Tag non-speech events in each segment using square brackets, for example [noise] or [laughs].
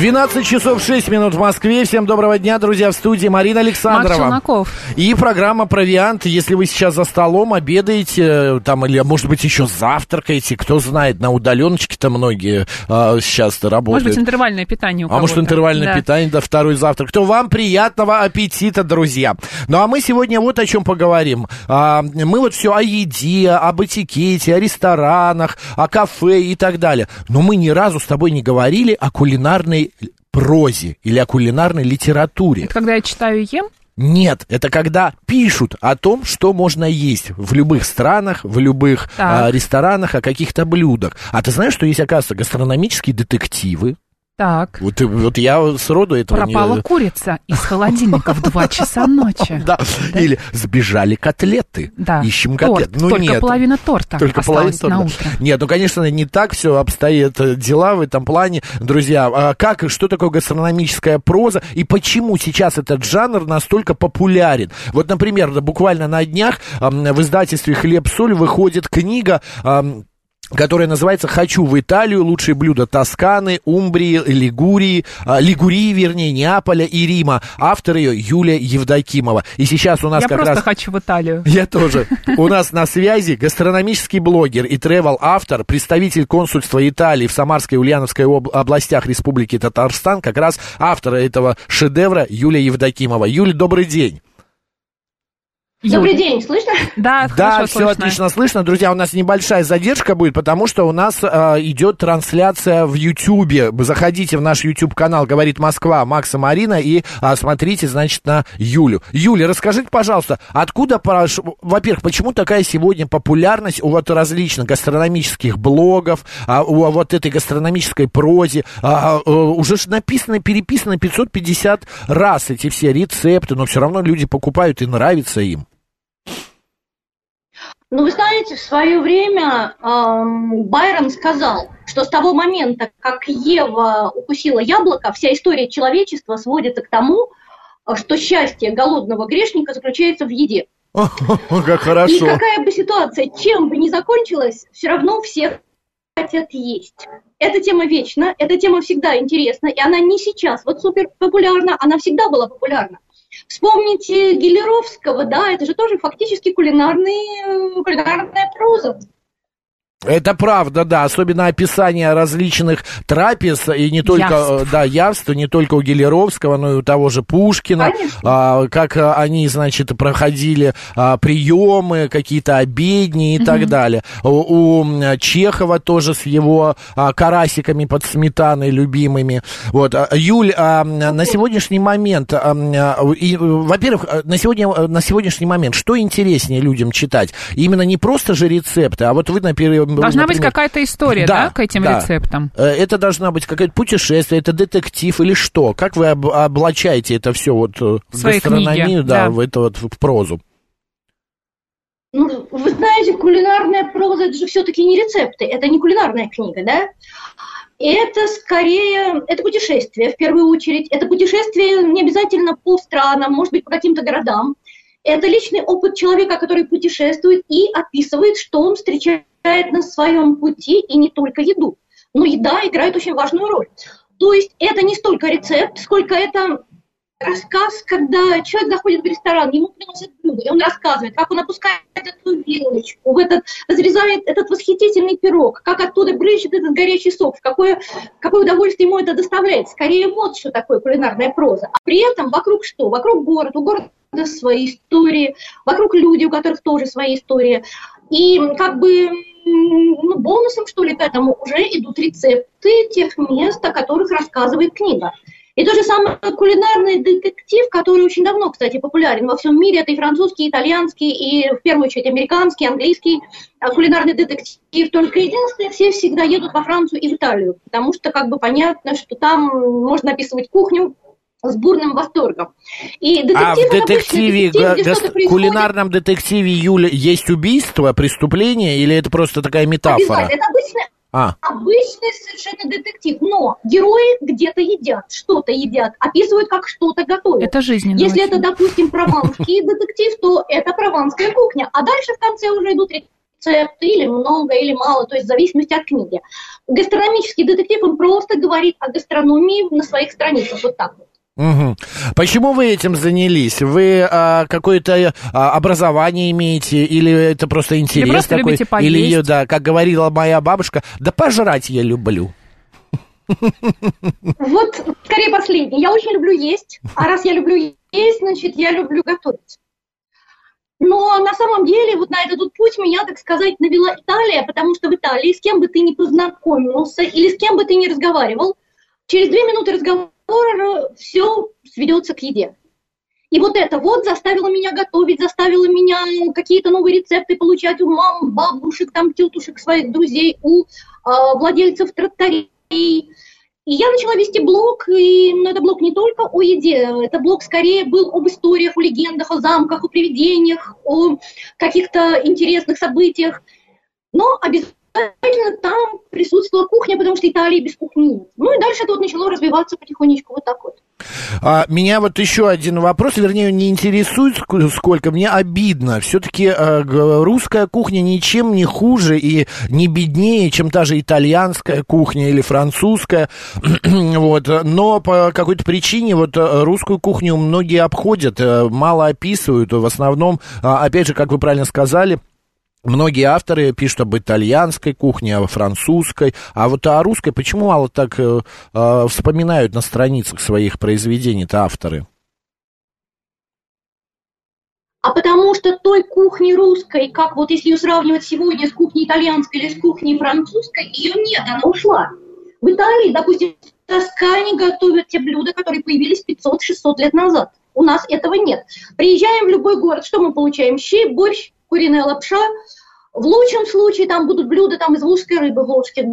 12 часов 6 минут в Москве. Всем доброго дня, друзья, в студии Марина Александрова. И программа «Провиант». Если вы сейчас за столом обедаете, э, там, или, может быть, еще завтракаете, кто знает, на удаленочке-то многие а, сейчас работают. Может быть, интервальное питание у А может, интервальное да. питание, да, второй завтрак. То вам приятного аппетита, друзья. Ну, а мы сегодня вот о чем поговорим. А, мы вот все о еде, об этикете, о ресторанах, о кафе и так далее. Но мы ни разу с тобой не говорили о кулинарной прозе или о кулинарной литературе. Это когда я читаю и ем? Нет, это когда пишут о том, что можно есть в любых странах, в любых Так. а, ресторанах, о каких-то блюдах. А ты знаешь, что есть, оказывается, гастрономические детективы? Так. Вот, вот я сроду этого Пропала не... [laughs] курица из холодильника в 2 часа ночи. Да. Или сбежали котлеты. Да. Ищем котлеты. Ну Только нет. половина торта Только половина на торта. утро. Нет, ну, конечно, не так все обстоят э, дела в этом плане. Друзья, а как и что такое гастрономическая проза и почему сейчас этот жанр настолько популярен? Вот, например, буквально на днях в издательстве «Хлеб-соль» выходит книга... которая называется «Хочу в Италию. Лучшие блюда Тосканы, Умбрии, Лигурии, а, Лигурии, вернее, Неаполя и Рима». Автор ее Юлия Евдокимова. И сейчас у нас Я как просто раз... хочу в Италию. [laughs] Я тоже. [laughs] У нас на связи гастрономический блогер и тревел-автор, представитель консульства Италии в Самарской и Ульяновской об- областях Республики Татарстан, как раз автора этого шедевра Юлия Евдокимова. Юль, добрый день. Добрый день, слышно? Да, да, хорошо все слышно. отлично слышно. Друзья, у нас небольшая задержка будет, потому что у нас а, идет трансляция в Ютьюбе. Заходите в наш YouTube-канал «Говорит Москва» Макса Марина и а, смотрите, значит, на Юлю. Юля, расскажите, пожалуйста, откуда, прош- во-первых, почему такая сегодня популярность у вот различных гастрономических блогов, а, у вот этой гастрономической прозе? А, а, э, уже ж написано, переписано 550 раз эти все рецепты, но все равно люди покупают и нравится им. Ну, вы знаете, в свое время эм, Байрон сказал, что с того момента, как Ева укусила яблоко, вся история человечества сводится к тому, что счастье голодного грешника заключается в еде. [laughs] Как И хорошо. какая бы ситуация, чем бы ни закончилась, все равно все хотят есть. Эта тема вечна, эта тема всегда интересна, и она не сейчас вот супер популярна, она всегда была популярна. Вспомните Гелеровского, да, это же тоже фактически кулинарный, кулинарная проза. Это правда, да, особенно описание различных трапез, и не только, Явств. э, да, явств, не только у Гелеровского, но и у того же Пушкина, Конечно. а, как а, они, значит, проходили а, приемы, какие-то обедни и так далее. У, у, Чехова тоже с его а, карасиками под сметаной любимыми. Вот, а, Юль, а, на сегодняшний момент, а, а, и, э, во-первых, на, сегодня, э, на сегодняшний момент, что интереснее людям читать? Именно не просто же рецепты, а вот вы, например, Должна быть какая-то история, да, к этим да. рецептам? Э, Это должна быть какое-то путешествие, это детектив или что? Как вы об- облачаете это все вот э, в своей гастрономию, книге, да, да. в это вот в прозу? Ну, вы знаете, кулинарная проза это же все-таки не рецепты, это не кулинарная книга, да? Это скорее, это путешествие в первую очередь. Это путешествие не обязательно по странам, может быть, по каким-то городам. Это личный опыт человека, который путешествует и описывает, что он встречает на своем пути, и не только еду. Но еда играет очень важную роль. То есть это не столько рецепт, сколько это рассказ, когда человек заходит в ресторан, ему приносят блюдо, и он рассказывает, как он опускает эту вилочку, в этот, разрезает этот восхитительный пирог, как оттуда брызжет этот горячий сок, какое, какое удовольствие ему это доставляет. Скорее вот что такое кулинарная проза. А при этом вокруг что? Вокруг город, у города свои истории, вокруг люди, у которых тоже свои истории. И как бы ну, бонусом, что ли, к этому уже идут рецепты тех мест, о которых рассказывает книга. И то же самое кулинарный детектив, который очень давно, кстати, популярен во всем мире. Это и французский, и итальянский, и в первую очередь американский, английский а кулинарный детектив. Только единственное, все всегда едут во Францию и в Италию, потому что как бы понятно, что там можно описывать кухню с бурным восторгом. И детектив А в обычный детективе, детектив, где га- происходит. кулинарном детективе Юля есть убийство, преступление, или это просто такая метафора? Обязательно. Это обычная, А. Обычный совершенно детектив, но герои где-то едят, что-то едят, описывают, как что-то готовят. Это жизненно Если очень. это, допустим, прованский детектив, то это прованская кухня, а дальше в конце уже идут рецепты, или много, или мало, то есть в зависимости от книги. Гастрономический детектив, он просто говорит о гастрономии на своих страницах, вот так вот. Мгм. Почему вы этим занялись? Вы а, какое-то а, образование имеете, или это просто интерес просто такой? любите или, поесть. да, как говорила моя бабушка, да пожрать я люблю. Вот, скорее последний. Я очень люблю есть, а раз я люблю есть, значит, я люблю готовить. Но на самом деле вот на этот вот путь меня, так сказать, навела Италия, потому что в Италии с кем бы ты ни познакомился или с кем бы ты ни разговаривал, через две минуты разговора все сведется к еде. И вот это вот заставило меня готовить, заставило меня какие-то новые рецепты получать у мам, бабушек, там, тетушек, своих друзей, у а, владельцев тракторей. И я начала вести блог, и ну, это блог не только о еде, это блог скорее был об историях, о легендах, о замках, о привидениях, о каких-то интересных событиях. Но обязательно там присутствовала кухня, потому что Италии без кухни нет. Ну и дальше это вот начало развиваться потихонечку вот так вот. А, меня вот еще один вопрос, вернее, не интересует ск- сколько, мне обидно. Все-таки русская кухня ничем не хуже и не беднее, чем та же итальянская кухня или французская. [clears throat] вот. Но по какой-то причине вот э, русскую кухню многие обходят, э, мало описывают. В основном, а, опять же, как вы правильно сказали, Многие авторы пишут об итальянской кухне, о французской, а вот о русской почему мало так э, э, вспоминают на страницах своих произведений-то авторы? А потому что той кухни русской, как вот если ее сравнивать сегодня с кухней итальянской или с кухней французской, ее нет, она ушла. В Италии, допустим, в Тоскане готовят те блюда, которые появились 500-600 лет назад. У нас этого нет. Приезжаем в любой город, что мы получаем? Щи, борщ, куриная лапша. В лучшем случае там будут блюда там, из волжской рыбы в волжских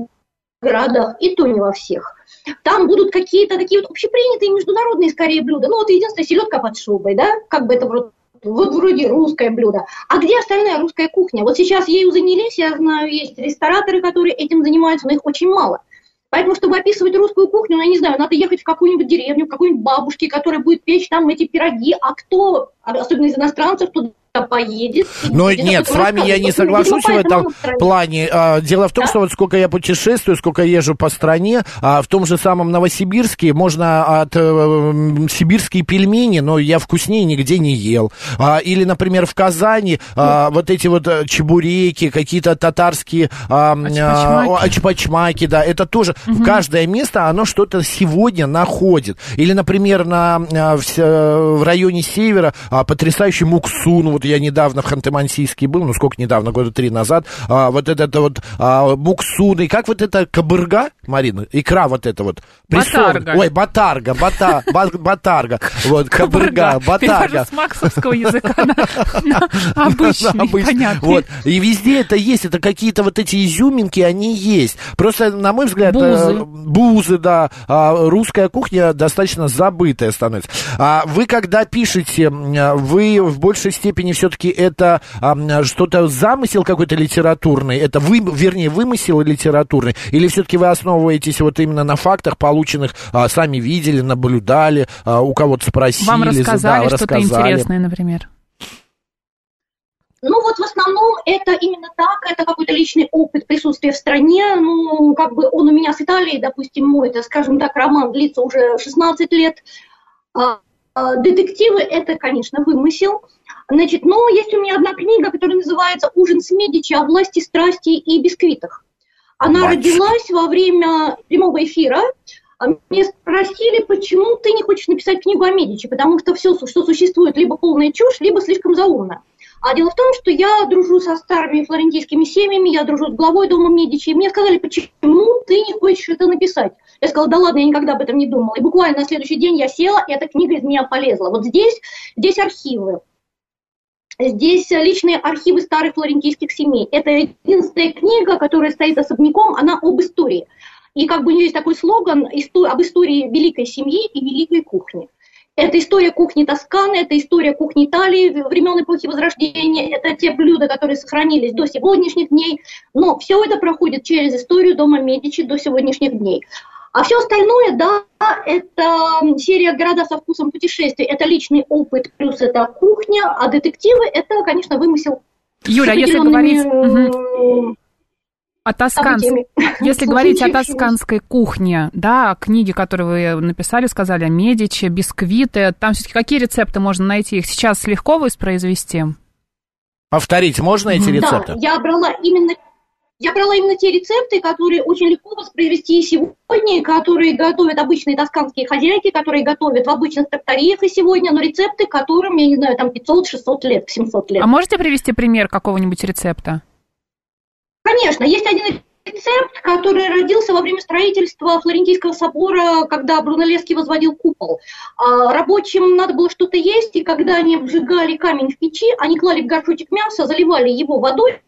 городах, и то не во всех. Там будут какие-то такие вот общепринятые международные скорее блюда. Ну вот единственное, селедка под шубой, да, как бы это вроде вот вроде русское блюдо. А где остальная русская кухня? Вот сейчас ею занялись, я знаю, есть рестораторы, которые этим занимаются, но их очень мало. Поэтому, чтобы описывать русскую кухню, ну, я не знаю, надо ехать в какую-нибудь деревню, к какой-нибудь бабушке, которая будет печь там эти пироги, а кто, особенно из иностранцев, туда поедет. Но будет нет, с вами я не соглашусь в этом плане. А, Дело в том, Да. что вот сколько я путешествую, сколько езжу по стране, а, в том же самом Новосибирске можно от э, сибирские пельмени, но я вкуснее нигде не ел. А, Или, например, в Казани а, вот эти вот э, чебуреки, какие-то татарские Ачпачмаки. да, это тоже в каждое место оно что-то сегодня находит. Или, например, на, в, э, в районе севера потрясающий муксун. Вот я недавно в Ханты-Мансийске был, ну сколько недавно, года три назад. а, вот этот вот а, муксун. И как вот это кабырга, Марина? Икра вот это вот. прессованная. Батарга. Ой, батарга, бата, ба- батарга. Вот, кабырга, батарга. С максовского языка [laughs] обычный, понятный. Вот. И везде это есть, это какие-то вот эти изюминки, они есть. Просто, на мой взгляд, Бузы. э, бузы, да, а, русская кухня достаточно забытая становится. А вы, когда пишете, а, вы в большей степени все-таки это а, что-то замысел какой-то литературный, это вы, вернее, вымысел литературный, или все-таки вы основываетесь вот именно на фактах, полученных, а, сами видели, наблюдали, а, у кого-то спросили, Вам рассказали да, что-то рассказали. интересное, например. Ну вот в основном это именно так, это какой-то личный опыт присутствия в стране. Ну, как бы он у меня с Италией, допустим, мой, это, скажем так, роман длится уже 16 лет. А, а, детективы это, конечно, вымысел. Значит, но есть у меня одна книга, которая называется «Ужин с Медичи о власти, страсти и бисквитах». Она Батюшки. родилась во время прямого эфира. А Мне спросили, почему ты не хочешь написать книгу о Медичи, потому что все, что существует, либо полная чушь, либо слишком заумно. А дело в том, что я дружу со старыми флорентийскими семьями, я дружу с главой дома Медичи, и мне сказали, почему ты не хочешь это написать? Я сказала, да ладно, я никогда об этом не думала. И буквально на следующий день я села, и эта книга из меня полезла. Вот здесь, здесь архивы. Здесь личные архивы старых флорентийских семей. Это единственная книга, которая стоит особняком, она об истории. И как бы у нее есть такой слоган об истории великой семьи и великой кухни. Это история кухни Тосканы, это история кухни Италии времен эпохи Возрождения, это те блюда, которые сохранились до сегодняшних дней. Но все это проходит через историю дома Медичи до сегодняшних дней. А все остальное, да, это серия «Города со вкусом путешествий», это личный опыт, плюс это кухня, а детективы – это, конечно, вымысел. Юля, если говорить... Угу. О тосканской, если говорить о тосканской кухне, да, книги, которые вы написали, сказали о Медичи, бисквиты, там все-таки какие рецепты можно найти? Их сейчас легко воспроизвести? Повторить можно эти рецепты? Да, я брала именно я брала именно те рецепты, которые очень легко воспроизвести сегодня, которые готовят обычные тосканские хозяйки, которые готовят в обычных тракториях и сегодня, но рецепты, которым, я не знаю, там 500-600 лет, 700 лет. А можете привести пример какого-нибудь рецепта? Конечно, есть один рецепт, который родился во время строительства Флорентийского собора, когда Брунеллески возводил купол. А рабочим надо было что-то есть, и когда они обжигали камень в печи, они клали в горшочек мяса, заливали его водой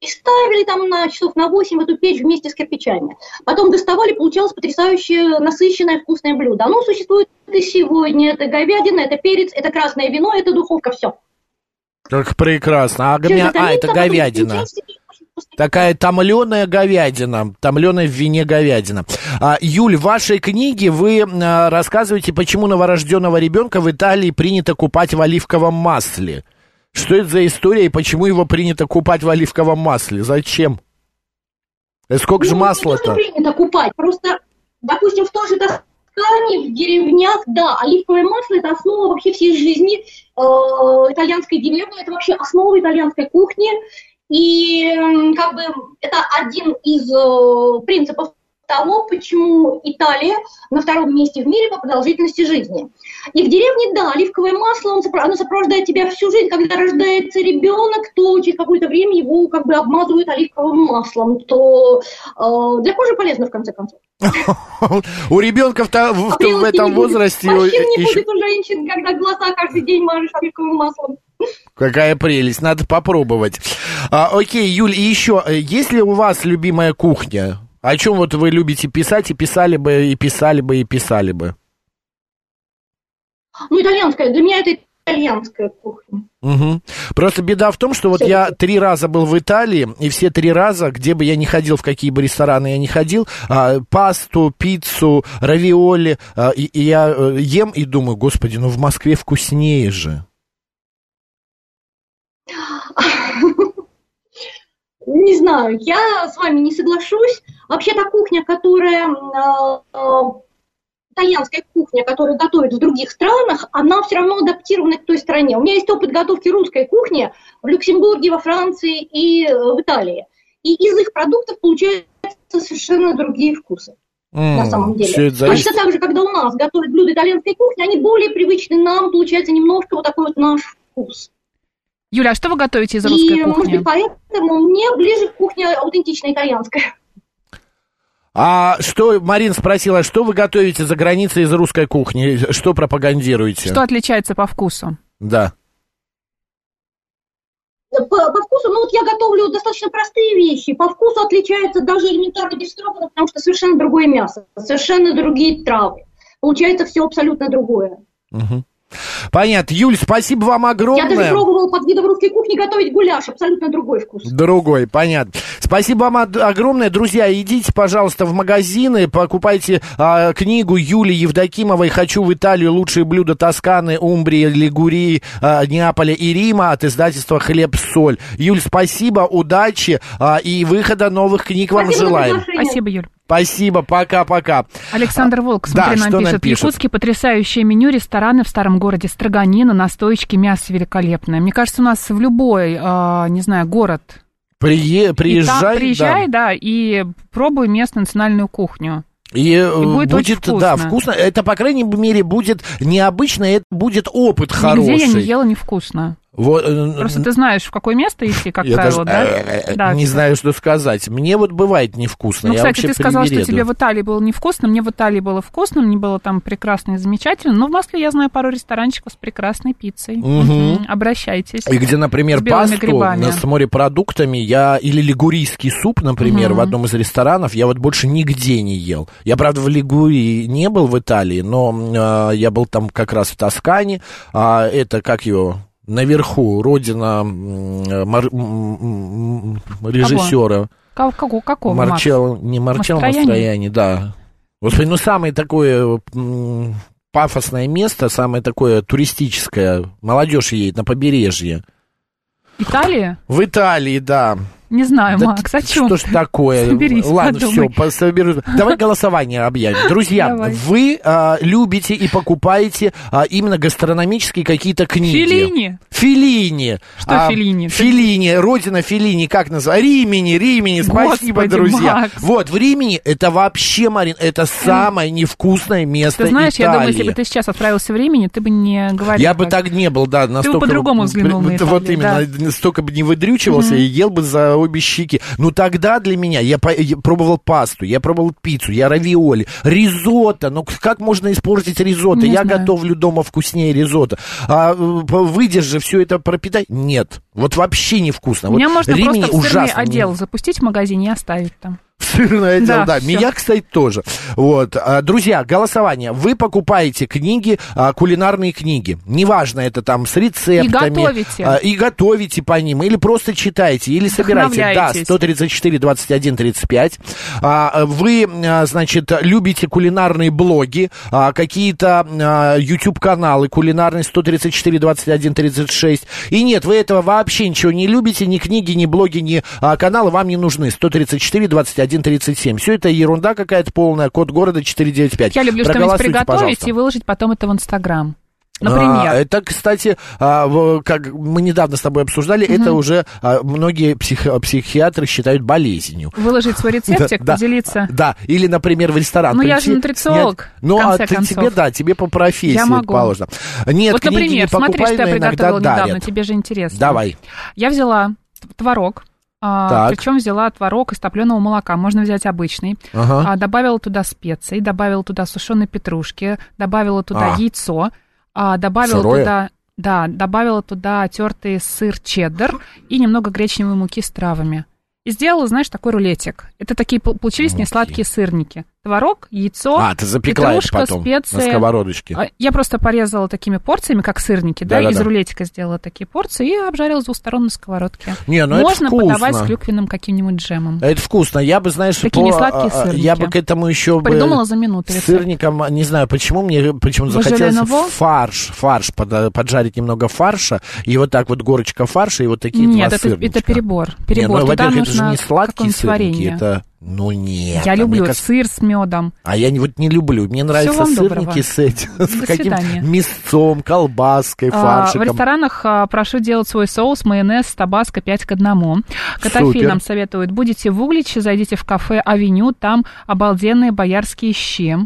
и ставили там на часов на 8 в эту печь вместе с кирпичами. Потом доставали, получалось потрясающее, насыщенное, вкусное блюдо. Оно существует и сегодня. Это говядина, это перец, это красное вино, это духовка, все. Как прекрасно. А, гомя... а это говядина. Такая томленая говядина, томленая в вине говядина. А, Юль, в вашей книге вы а, рассказываете, почему новорожденного ребенка в Италии принято купать в оливковом масле. Что это за история и почему его принято купать в оливковом масле? Зачем? И э, сколько ну, же масла-то? Принято купать, просто, допустим, в той же Тоскане, в деревнях, да, оливковое масло – это основа вообще всей жизни э, итальянской деревни, это вообще основа итальянской кухни, и как бы это один из э, принципов того, почему Италия на втором месте в мире по продолжительности жизни. И в деревне, да, оливковое масло, оно сопровождает тебя всю жизнь. Когда рождается ребенок, то через какое-то время его как бы обмазывают оливковым маслом, то э, для кожи полезно в конце концов. [laughs] У ребенка в, в, этом возрасте... Вообще не будет у женщин, когда глаза каждый день мажешь оливковым маслом. Какая прелесть, надо попробовать. А, окей, Юль, и еще, э, есть ли у вас любимая кухня? О чем вот вы любите писать и писали бы, и писали бы, и писали бы? Ну, итальянская. Для меня это итальянская кухня. Угу. Просто беда в том, что вот я три раза был в Италии, и все три раза, где бы я ни ходил, в какие бы рестораны я ни ходил, а, пасту, пиццу, равиоли, а, и, и я а, ем и думаю, господи, ну в Москве вкуснее же. Не знаю, я с вами не соглашусь. Вообще та кухня, которая итальянская кухня, которую готовят в других странах, она все равно адаптирована к той стране. У меня есть опыт готовки русской кухни в Люксембурге, во Франции и э, в Италии. И из их продуктов получаются совершенно другие вкусы. Mm, на самом деле. Все это зависит... Точно так же, когда у нас готовят блюда итальянской кухни, они более привычны нам, получается немножко вот такой вот наш вкус. Юля, а что вы готовите из русской и, кухни? Может быть, поэтому мне ближе кухня аутентичная итальянская. А что, Марин спросила, что вы готовите за границей из русской кухни? Что пропагандируете? Что отличается по вкусу? Да. По, по вкусу, ну вот я готовлю достаточно простые вещи. По вкусу отличается даже элементарно бефстроганов, потому что совершенно другое мясо, совершенно другие травы. Получается все абсолютно другое. Угу. Понятно. Юль, спасибо вам огромное. Я даже пробовала под видом русской кухни готовить гуляш. Абсолютно другой вкус. Другой, понятно. Спасибо вам огромное. Друзья, идите, пожалуйста, в магазины, покупайте а, книгу Юли Евдокимовой «Хочу в Италию. Лучшие блюда Тосканы, Умбрии, Лигурии, а, Неаполя и Рима» от издательства «Хлеб-соль». Юль, спасибо, удачи а, и выхода новых книг вам спасибо желаем. Спасибо, Юль. Спасибо, пока-пока. Александр Волк, смотри, да, нам пишет. В Якутске потрясающее меню, рестораны в старом городе Строганина, настоечки, мясо великолепное. Мне кажется, у нас в любой, э, не знаю, город... Прие, приезжай, там, приезжай, да. да, и пробуй местную национальную кухню. И, и будет, будет вкусно. да, вкусно. Это, по крайней мере, будет необычно, это будет опыт Нигде хороший. Нигде я не ела невкусно. Вот, э, Просто ты знаешь, в какое место идти, как я правило, даже, да? э, э, Да, не знаю, что сказать. Мне вот бывает невкусно. Ну, я кстати, ты сказал, что тебе в Италии было невкусно, мне в Италии было вкусно, мне было там прекрасно и замечательно, но в Москве я знаю пару ресторанчиков с прекрасной пиццей. Мгм. Обращайтесь. И где, например, пасту грибами. с морепродуктами я или лигурийский суп, например, в одном из ресторанов, я вот больше нигде не ел. Я, правда, в Лигурии не был в Италии, но э, я был там как раз в Тоскане. А это как его? Наверху родина режиссера Ка- Какого, какого? Марчел, не Марчел? Мастрояни, да. Господи, ну самое такое пафосное место, самое такое туристическое. Молодежь едет на побережье. Италия? В Италии, да. Не знаю, Да Макс, о чем? Что ж такое? Соберись, Ладно, подумай. все, соберу. Давай голосование объявим. Друзья, Давай. вы а, любите и покупаете а, именно гастрономические какие-то книги. Феллини? Филини. Что Феллини? Ты- Филини, родина Филини, как называется? Римини, Римини, спасибо, Господи, друзья. Макс. Вот, в Римени это вообще, Марин, это самое невкусное место Ты знаешь, я думаю, Италии. если бы ты сейчас отправился в времени, ты бы не говорил. Я бы так. так не был, да, настолько... по-другому взглянул на Вот- Вот Италию, именно, столько бы не выдрючивался и ел бы за обе щеки. Ну тогда для меня, я, по- я пробовал пасту, я пробовал пиццу, я равиоли, ризотто, ну как можно испортить ризотто? Не я знаю. готовлю дома вкуснее ризотто. А же все это пропитать? Нет, вот вообще невкусно. Меня вот можно просто в ужасно. отдел запустить в магазине и оставить там. Сырное Да, отдел, да. всё. Меня, кстати, тоже. Вот. А, Друзья, голосование. Вы покупаете книги, а, кулинарные книги. Неважно, это там с рецептами. готовите. а, И готовите по ним. Или просто читаете, или собираете. Да, Вдохновляетесь. 134, 21, 35. А, а, Вы, значит, любите кулинарные блоги, какие-то YouTube-каналы кулинарные 134, 21, 36. И нет, вы этого вообще ничего не любите, ни книги, ни блоги, ни каналы вам не нужны. 134, 21, 37. Все это ерунда какая-то полная. Код города 495. Я люблю что-нибудь приготовить пожалуйста. и выложить потом это в Инстаграм. А, Например. это, кстати, а, как мы недавно с тобой обсуждали, это уже а, многие псих- психиатры считают болезнью. Выложить свой рецептик, [laughs] Да, поделиться. Да, или, например, в ресторан. Ну, я же нутрициолог, Ну, а ты, тебе, да, тебе по профессии Я могу. положено. Нет, вот, книги не например, смотри, покупай, что я приготовила недавно, дарят. тебе же интересно. Давай. Я взяла творог, а, Так. причем взяла творог из топленого молока, можно взять обычный, Ага. а, добавила туда специи, добавила туда сушеные петрушки, добавила туда А. яйцо, а, добавила Сырое? туда... Да, добавила туда тертый сыр чеддер и немного гречневой муки с травами. И сделала, знаешь, такой рулетик. Это такие пол- получились Муки. несладкие сырники. Творог, яйцо, А, ты запекла петрушка, потом специи. на сковородочке. А, Я просто порезала такими порциями, как сырники, да, Да-да-да. из рулетика сделала такие порции и обжарила с двух сторон на сковородке. Не, ну Можно это вкусно. подавать с клюквенным каким-нибудь джемом. Это вкусно. Я бы, знаешь, Такие по- несладкие а, а, сырники. Я бы к этому еще бы... Придумала за минуту рецепт. сырником, не знаю почему, мне почему захотелось фарш, фарш, под- поджарить немного фарша, и вот так вот горочка фарша, и вот такие Нет, два это, сырничка. это перебор. Не, Перебор. ну, Туда во-первых, это же не сладкие сырники, варенье. это... Ну нет. Я а люблю кажется- сыр с медом. А я вот не люблю. Мне нравятся сырники доброго. с этим, [laughs] с каким мясцом, колбаской, А, В фаршиком. ресторанах а, прошу делать свой соус, майонез, табаско 5 к 1. Котофей нам советует. Будете в Угличе, зайдите в кафе «Авеню», там обалденные боярские щи.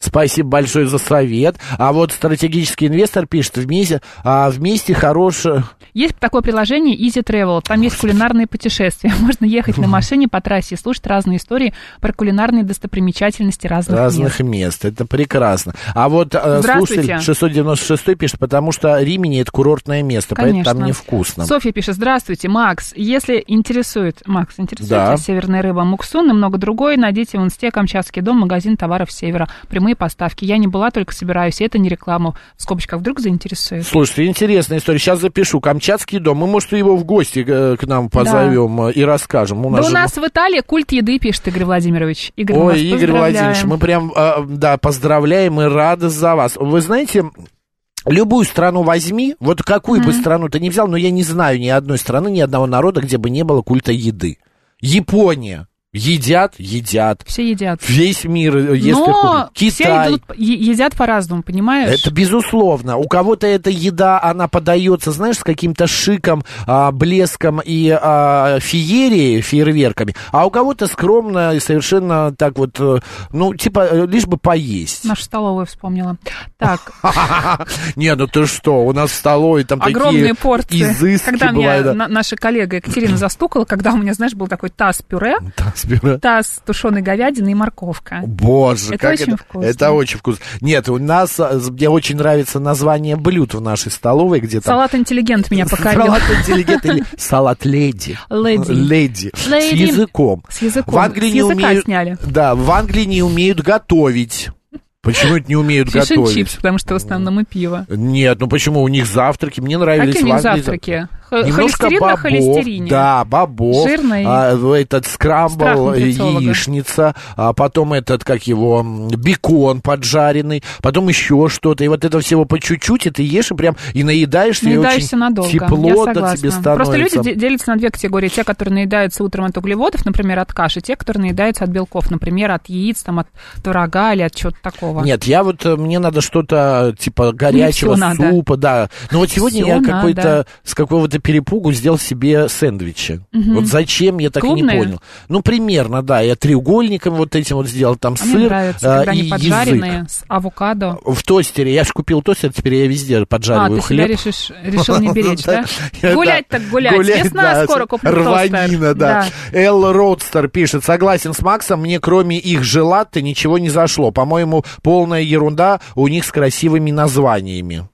Спасибо большое за совет. А вот стратегический инвестор пишет, вместе, а, вместе хорошее... Есть такое приложение Easy Travel, там есть кулинарные путешествия. [laughs] Можно ехать на машине по трассе и слушать разные истории про кулинарные достопримечательности разных, разных мест. мест. Это прекрасно. А вот э, слушатель 696 пишет, потому что Римини это курортное место, поэтому Конечно. там невкусно. Софья пишет, здравствуйте, Макс, если интересует, Макс, интересует Да. северная рыба Муксун и много другое, найдите в инсте Камчатский дом, магазин товаров севера, прямые поставки. Я не была, только собираюсь, и это не реклама. В скобочках вдруг заинтересует. Слушайте, интересная история. Сейчас запишу. Камчатский дом. Мы, может, его в гости э, к нам позовем э, и расскажем. У Да нас у же- нас в Италии культ еды, пишет Игорь Владимирович. Игорь, Ой, Игорь. Владимирович, мы прям, э, да, поздравляем и рады за вас. Вы знаете, любую страну возьми, вот какую бы страну ты ни взял, но я не знаю ни одной страны, ни одного народа, где бы не было культа еды. Япония. Едят, едят. Все едят. Весь мир ест Но картофель. все Китай. идут, едят по-разному, понимаешь? Это безусловно. У кого-то эта еда, она подается, знаешь, с каким-то шиком, а, блеском и а, феерией, фейерверками, а у кого-то скромно и совершенно так вот, э, ну, типа, э, лишь бы поесть. Нашу столовую вспомнила. Так, [laughs] Не, ну ты что, у нас в столовой там огромные такие порции. изыски Когда меня наша коллега Екатерина застукала, когда у меня, знаешь, был такой таз пюре, Да, спира. таз тушеной говядины и морковка. Боже, Это как очень это, вкусно. это очень вкусно. Нет, у нас, а, мне очень нравится название блюд в нашей столовой, где там... Салат интеллигент меня покорил. Салат [laughs] интеллигент или салат леди. Леди. Леди. С языком. С языком. В Англии С не умеют... сняли. Да, в Англии не умеют готовить. Почему это не умеют Фиш готовить? чипс, потому что в основном и пиво. Нет, ну почему? У них завтраки. Мне нравились Какие у них завтраки? Х- Немножко Холестерин на бобов, холестерине. да, бобов, Жирный. а, этот скрамбл, э, яичница, а потом этот, как его, бекон поджаренный, потом еще что-то, и вот это всего по чуть-чуть, и ты ешь, и прям, и наедаешься, и Наедаешься очень надолго. тепло я да, тебе становится. Просто люди де- делятся на две категории. Те, которые наедаются утром от углеводов, например, от каши, те, которые наедаются от белков, например, от яиц, там, от творога или от чего-то такого. Нет, я вот, э, мне надо что-то, типа, горячего всё надо. супа, да. Но вот сегодня Всё я какой-то, надо. с какого-то перепугу сделал себе сэндвичи. Вот зачем, я так и Клубные? не понял. Ну, примерно, да, я треугольником вот этим вот сделал, там А мне сыр нравится, а, и они язык. поджаренные с авокадо. В тостере, я же купил тостер, теперь я везде А, поджариваю ты себя хлеб. решишь, решил не [laughs] беречь, да? Я- Гулять так гулять. Да, скоро куплю Рванина, да. Эл Родстер пишет, согласен с Максом, мне кроме их желаты ничего не зашло. По-моему, полная ерунда у них с красивыми названиями.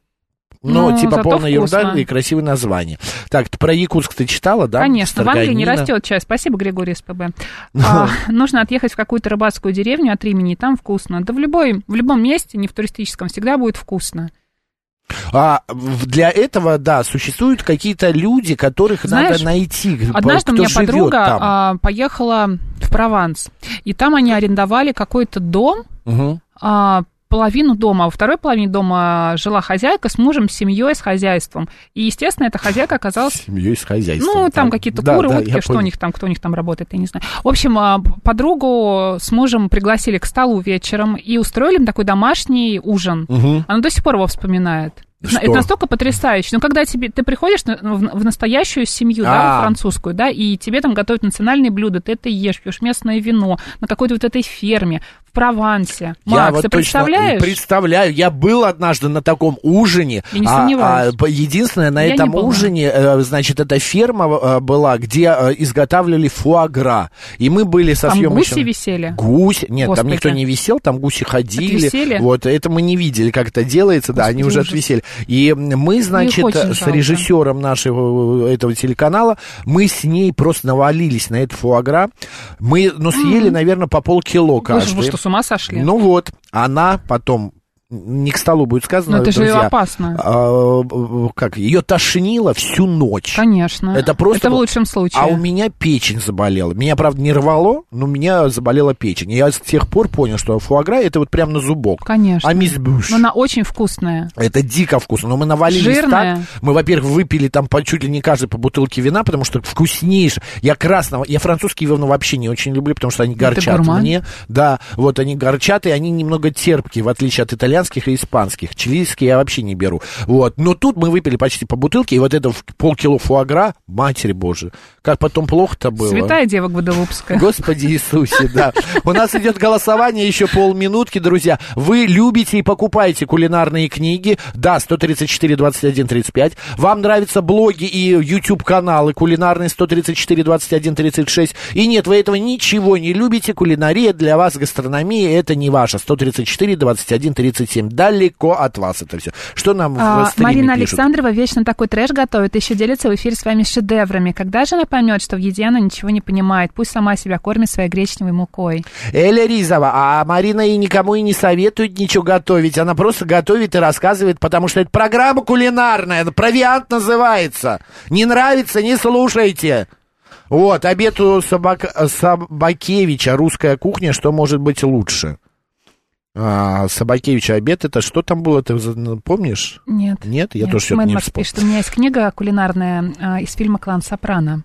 Ну, Ну, типа полная ерунда вкусно. и красивые названия. Так, про Якутск ты читала, да? Конечно, в Англии не растет чай. Спасибо, Григорий СПБ. [laughs] А, нужно отъехать в какую-то рыбацкую деревню от Римени, и там вкусно. Да в, любой, в любом месте, не в туристическом, всегда будет вкусно. А для этого, да, существуют какие-то люди, которых Знаешь, надо найти, Однажды кто у меня подруга там. а, поехала в Прованс, и там они арендовали какой-то дом, Мгм. Половину дома, а во второй половине дома жила хозяйка с мужем, с семьей, с хозяйством. И, естественно, эта хозяйка оказалась Семьей с хозяйством. Ну, там какие-то Да, куры, да, утки, что у понял. них там, кто у них там работает, я не знаю. В общем, а, подругу с мужем пригласили к столу вечером и устроили им такой домашний ужин. Мгм. Она до сих пор его вспоминает. Что? Это настолько потрясающе. Ну, когда тебе, ты приходишь на- в, в настоящую семью, да, А. французскую, да, и тебе там готовят национальные блюда, ты это ешь, пьешь местное вино на какой-то вот этой ферме Провансе. Макс, я вот ты точно представляешь? представляю. Я был однажды на таком ужине. Я не а- сомневаюсь. а, по- единственное, на Я этом ужине, э, значит, эта ферма э, была, где э, изготавливали фуагра. И мы были со Там съемочным... гуси висели. Гусь, нет, там Господи. никто не висел, там гуси ходили. Отвисели? Вот, это мы не видели, как это делается, да, они Господи, уже ужас. отвисели. И мы, значит, с режиссером нашего этого телеканала, мы с ней просто навалились на это фуагра. Мы, ну, съели, наверное, по полкило каждый. вы что, ума сошли? Ну вот, она потом не к столу будет сказано, Ну, это же друзья, опасно. а, как ее тошнило всю ночь. Конечно. Это просто Это в лучшем случае. А у меня печень заболела. Меня, правда, не рвало, но у меня заболела печень. И я с тех пор понял, что фуагра это вот прям на зубок. Конечно. А мисс Буш. Но она очень вкусная. Это дико вкусно. Но мы навалились Жирная. так. Мы, во-первых, выпили там по, чуть ли не каждый по бутылке вина, потому что вкуснейшее. Я красного, я французские вина вообще не очень люблю, потому что они горчат гурман? мне. Да, вот они горчат, и они немного терпкие, в отличие от итальянских и испанских. Чилийские я вообще не беру. Вот. Но тут мы выпили почти по бутылке, и вот это в- полкило фуагра, матери божьи, как потом плохо-то было. Святая дева Гваделупская. [laughs] Господи Иисусе, да. У нас идет голосование еще полминутки, друзья. Вы любите и покупаете кулинарные книги. Да, 134, 21, 35. Вам нравятся блоги и YouTube-каналы кулинарные 134, 21, 36. И нет, вы этого ничего не любите. Кулинария для вас, гастрономия, это не ваша. 134, 21, 37. Далеко от вас это все. Что нам в А, стриме Марина пишут? Александрова вечно такой трэш готовит, еще делится в эфире своими шедеврами. Когда же она поймет, что в еде она ничего не понимает? Пусть сама себя кормит своей гречневой мукой. Эля Ризова, а Марина и никому и не советует ничего готовить. Она просто готовит и рассказывает, потому что это программа кулинарная, провиант называется. Не нравится, не слушайте. Вот, обед у Собак... Собакевича, русская кухня, что может быть лучше? А, Собакевича обед, это что там было, ты за- помнишь? Нет. Нет, я Нет. тоже что-то не вспомнил. пишет, у меня есть книга кулинарная а, из фильма «Клан Сопрано».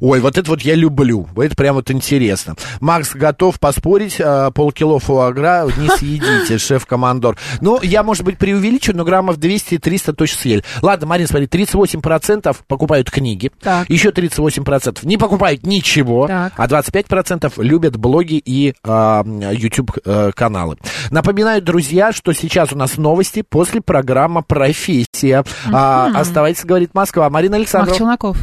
Ой, вот это вот я люблю. Это прям вот интересно. Макс готов поспорить, э, полкило фуагра не съедите, [laughs] шеф-командор. Ну, я, может быть, преувеличу, но граммов 200-300 точно съели. Ладно, Марин, смотри, 38% покупают книги, Так. еще 38% не покупают ничего, Так. а 25% любят блоги и а, YouTube-каналы. Напоминаю, друзья, что сейчас у нас новости после программы «Профессия». А, оставайтесь, говорит Москва. Марина Макс Александрова. Челноков.